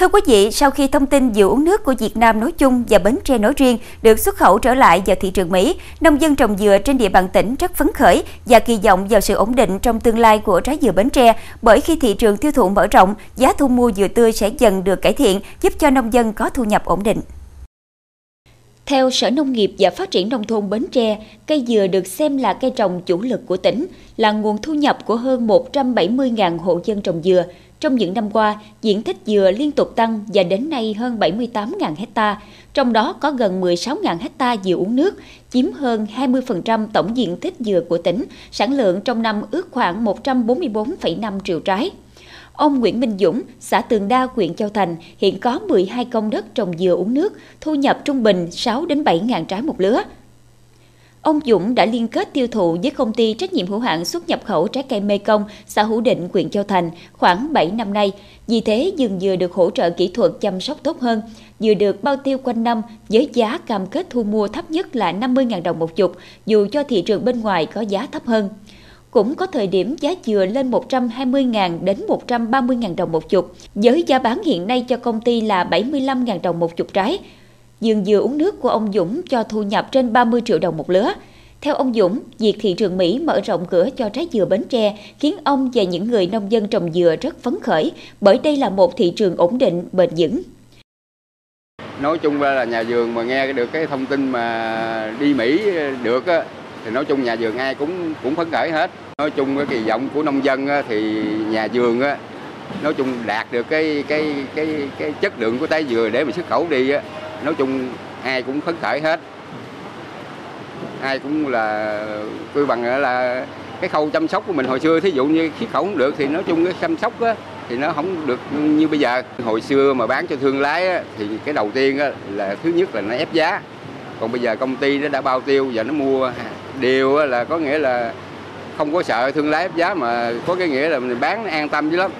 Thưa quý vị, sau khi thông tin dừa uống nước của Việt Nam nói chung và Bến Tre nói riêng được xuất khẩu trở lại vào thị trường Mỹ, nông dân trồng dừa trên địa bàn tỉnh rất phấn khởi và kỳ vọng vào sự ổn định trong tương lai của trái dừa Bến Tre bởi khi thị trường tiêu thụ mở rộng, giá thu mua dừa tươi sẽ dần được cải thiện, giúp cho nông dân có thu nhập ổn định. Theo Sở Nông nghiệp và Phát triển Nông thôn Bến Tre, cây dừa được xem là cây trồng chủ lực của tỉnh, là nguồn thu nhập của hơn 170.000 hộ dân trồng dừa. Trong những năm qua, diện tích dừa liên tục tăng và đến nay hơn 78.000 hecta, trong đó có gần 16.000 hecta dừa uống nước, chiếm hơn 20% tổng diện tích dừa của tỉnh, sản lượng trong năm ước khoảng 144,5 triệu trái. Ông Nguyễn Minh Dũng, xã Tường Đa, huyện Châu Thành, hiện có 12 công đất trồng dừa uống nước, thu nhập trung bình 6 đến 7 ngàn trái một lứa. Ông Dũng đã liên kết tiêu thụ với công ty trách nhiệm hữu hạn xuất nhập khẩu trái cây Mê Công, xã Hữu Định, huyện Châu Thành khoảng 7 năm nay. Vì thế, dường dừa được hỗ trợ kỹ thuật chăm sóc tốt hơn, dừa được bao tiêu quanh năm với giá cam kết thu mua thấp nhất là 50.000 đồng một chục, dù cho thị trường bên ngoài có giá thấp hơn. Cũng có thời điểm giá dừa lên 120.000 đến 130.000 đồng một chục, với giá bán hiện nay cho công ty là 75.000 đồng một chục trái. Dường dừa uống nước của ông Dũng cho thu nhập trên 30 triệu đồng một lứa. Theo ông Dũng, việc thị trường Mỹ mở rộng cửa cho trái dừa Bến Tre khiến ông và những người nông dân trồng dừa rất phấn khởi bởi đây là một thị trường ổn định, bền vững. Nói chung là nhà vườn mà nghe được cái thông tin mà đi Mỹ được á, thì nói chung nhà vườn ai cũng cũng phấn khởi hết. Nói chung cái kỳ vọng của nông dân thì nhà vườn á nói chung đạt được cái cái cái cái chất lượng của trái dừa để mà xuất khẩu đi á nói chung ai cũng phấn khởi hết. Ai cũng là tôi bằng là cái khâu chăm sóc của mình hồi xưa thí dụ như xuất khẩu không được thì nói chung cái chăm sóc á thì nó không được như bây giờ. Hồi xưa mà bán cho thương lái á, thì cái đầu tiên á, là thứ nhất là nó ép giá. Còn bây giờ công ty nó đã bao tiêu và nó mua điều là có nghĩa là không có sợ thương lái ép giá mà có cái nghĩa là mình bán an tâm dữ lắm.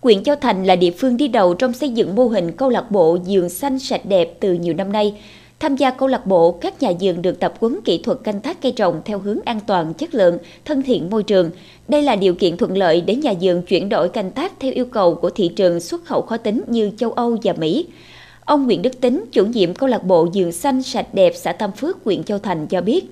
Quyện Châu Thành là địa phương đi đầu trong xây dựng mô hình câu lạc bộ giường xanh sạch đẹp từ nhiều năm nay. Tham gia câu lạc bộ, các nhà vườn được tập huấn kỹ thuật canh tác cây trồng theo hướng an toàn, chất lượng, thân thiện môi trường. Đây là điều kiện thuận lợi để nhà vườn chuyển đổi canh tác theo yêu cầu của thị trường xuất khẩu khó tính như châu Âu và Mỹ. Ông Nguyễn Đức Tính, chủ nhiệm câu lạc bộ Dường Xanh Sạch Đẹp xã Tam Phước, huyện Châu Thành cho biết,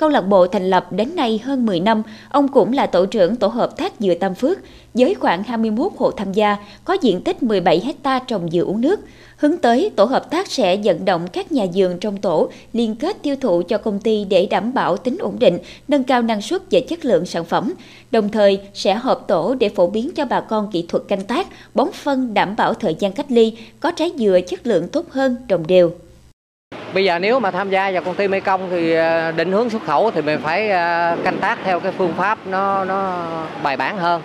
câu lạc bộ thành lập đến nay hơn 10 năm, ông cũng là tổ trưởng tổ hợp tác dừa Tam Phước, với khoảng 21 hộ tham gia, có diện tích 17 hecta trồng dừa uống nước. Hướng tới, tổ hợp tác sẽ vận động các nhà vườn trong tổ liên kết tiêu thụ cho công ty để đảm bảo tính ổn định, nâng cao năng suất và chất lượng sản phẩm. Đồng thời, sẽ hợp tổ để phổ biến cho bà con kỹ thuật canh tác, bón phân đảm bảo thời gian cách ly, có trái dừa chất lượng tốt hơn, đồng đều. Bây giờ nếu mà tham gia vào công ty Mekong thì ờ, định hướng xuất khẩu thì mình phải ờ, canh tác theo cái phương pháp nó nó bài bản hơn.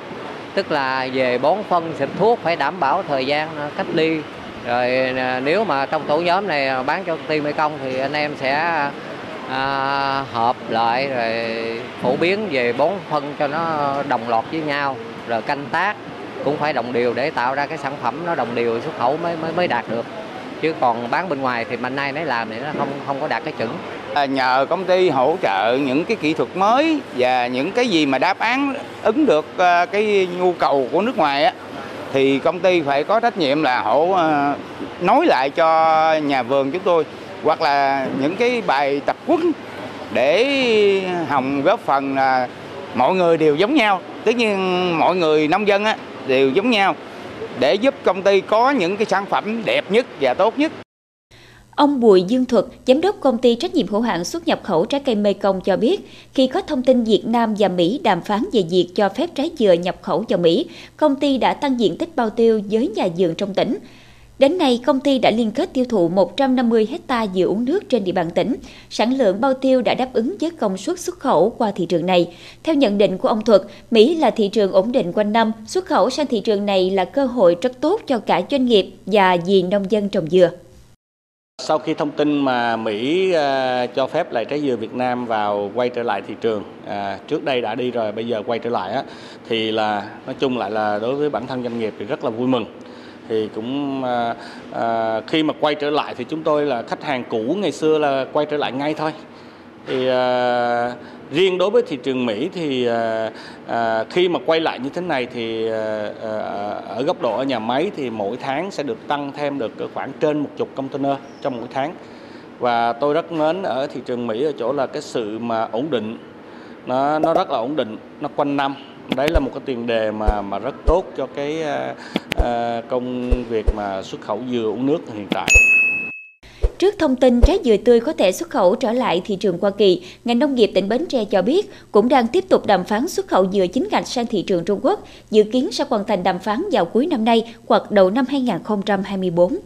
Tức là về bón phân xịt thuốc phải đảm bảo thời gian ờ, cách ly. Rồi nếu mà trong tổ nhóm này bán cho công ty Mekong thì anh em sẽ à, hợp lại rồi phổ biến về bón phân cho nó đồng loạt với nhau. Rồi canh tác cũng phải đồng đều để tạo ra cái sản phẩm nó đồng đều xuất khẩu mới mới mới đạt được chứ còn bán bên ngoài thì mình nay nấy làm thì nó không không có đạt cái chuẩn. À, nhờ công ty hỗ trợ những cái kỹ thuật mới và những cái gì mà đáp án ứng được à, cái nhu cầu của nước ngoài á thì công ty phải có trách nhiệm là hỗ à, nói lại cho nhà vườn chúng tôi hoặc là những cái bài tập quấn để hồng góp phần là mọi người đều giống nhau. Tất nhiên mọi người nông dân á đều giống nhau để giúp công ty có những cái sản phẩm đẹp nhất và tốt nhất. Ông Bùi Dương Thuật, giám đốc công ty trách nhiệm hữu hạn xuất nhập khẩu trái cây Mekong cho biết, khi có thông tin Việt Nam và Mỹ đàm phán về việc cho phép trái dừa nhập khẩu vào Mỹ, công ty đã tăng diện tích bao tiêu với nhà vườn trong tỉnh. Đến nay, công ty đã liên kết tiêu thụ 150 hecta dừa uống nước trên địa bàn tỉnh. Sản lượng bao tiêu đã đáp ứng với công suất xuất khẩu qua thị trường này. Theo nhận định của ông Thuật, Mỹ là thị trường ổn định quanh năm, xuất khẩu sang thị trường này là cơ hội rất tốt cho cả doanh nghiệp và vì nông dân trồng dừa. Sau khi thông tin mà Mỹ uh, cho phép lại trái dừa Việt Nam vào quay trở lại thị trường, uh, trước đây đã đi rồi, bây giờ quay trở lại á, thì là nói chung lại là đối với bản thân doanh nghiệp thì rất là vui mừng thì cũng à, à, khi mà quay trở lại thì chúng tôi là khách hàng cũ ngày xưa là quay trở lại ngay thôi. Thì à, riêng đối với thị trường Mỹ thì à, à, khi mà quay lại như thế này thì à, à, ở góc độ ở nhà máy thì mỗi tháng sẽ được tăng thêm được khoảng trên một chục container trong mỗi tháng. Và tôi rất mến ở thị trường Mỹ ở chỗ là cái sự mà ổn định. Nó nó rất là ổn định nó quanh năm đấy là một cái tiền đề mà mà rất tốt cho cái uh, công việc mà xuất khẩu dừa uống nước hiện tại. Trước thông tin trái dừa tươi có thể xuất khẩu trở lại thị trường Hoa Kỳ, ngành nông nghiệp tỉnh Bến Tre cho biết cũng đang tiếp tục đàm phán xuất khẩu dừa chính ngạch sang thị trường Trung Quốc, dự kiến sẽ hoàn thành đàm phán vào cuối năm nay hoặc đầu năm 2024.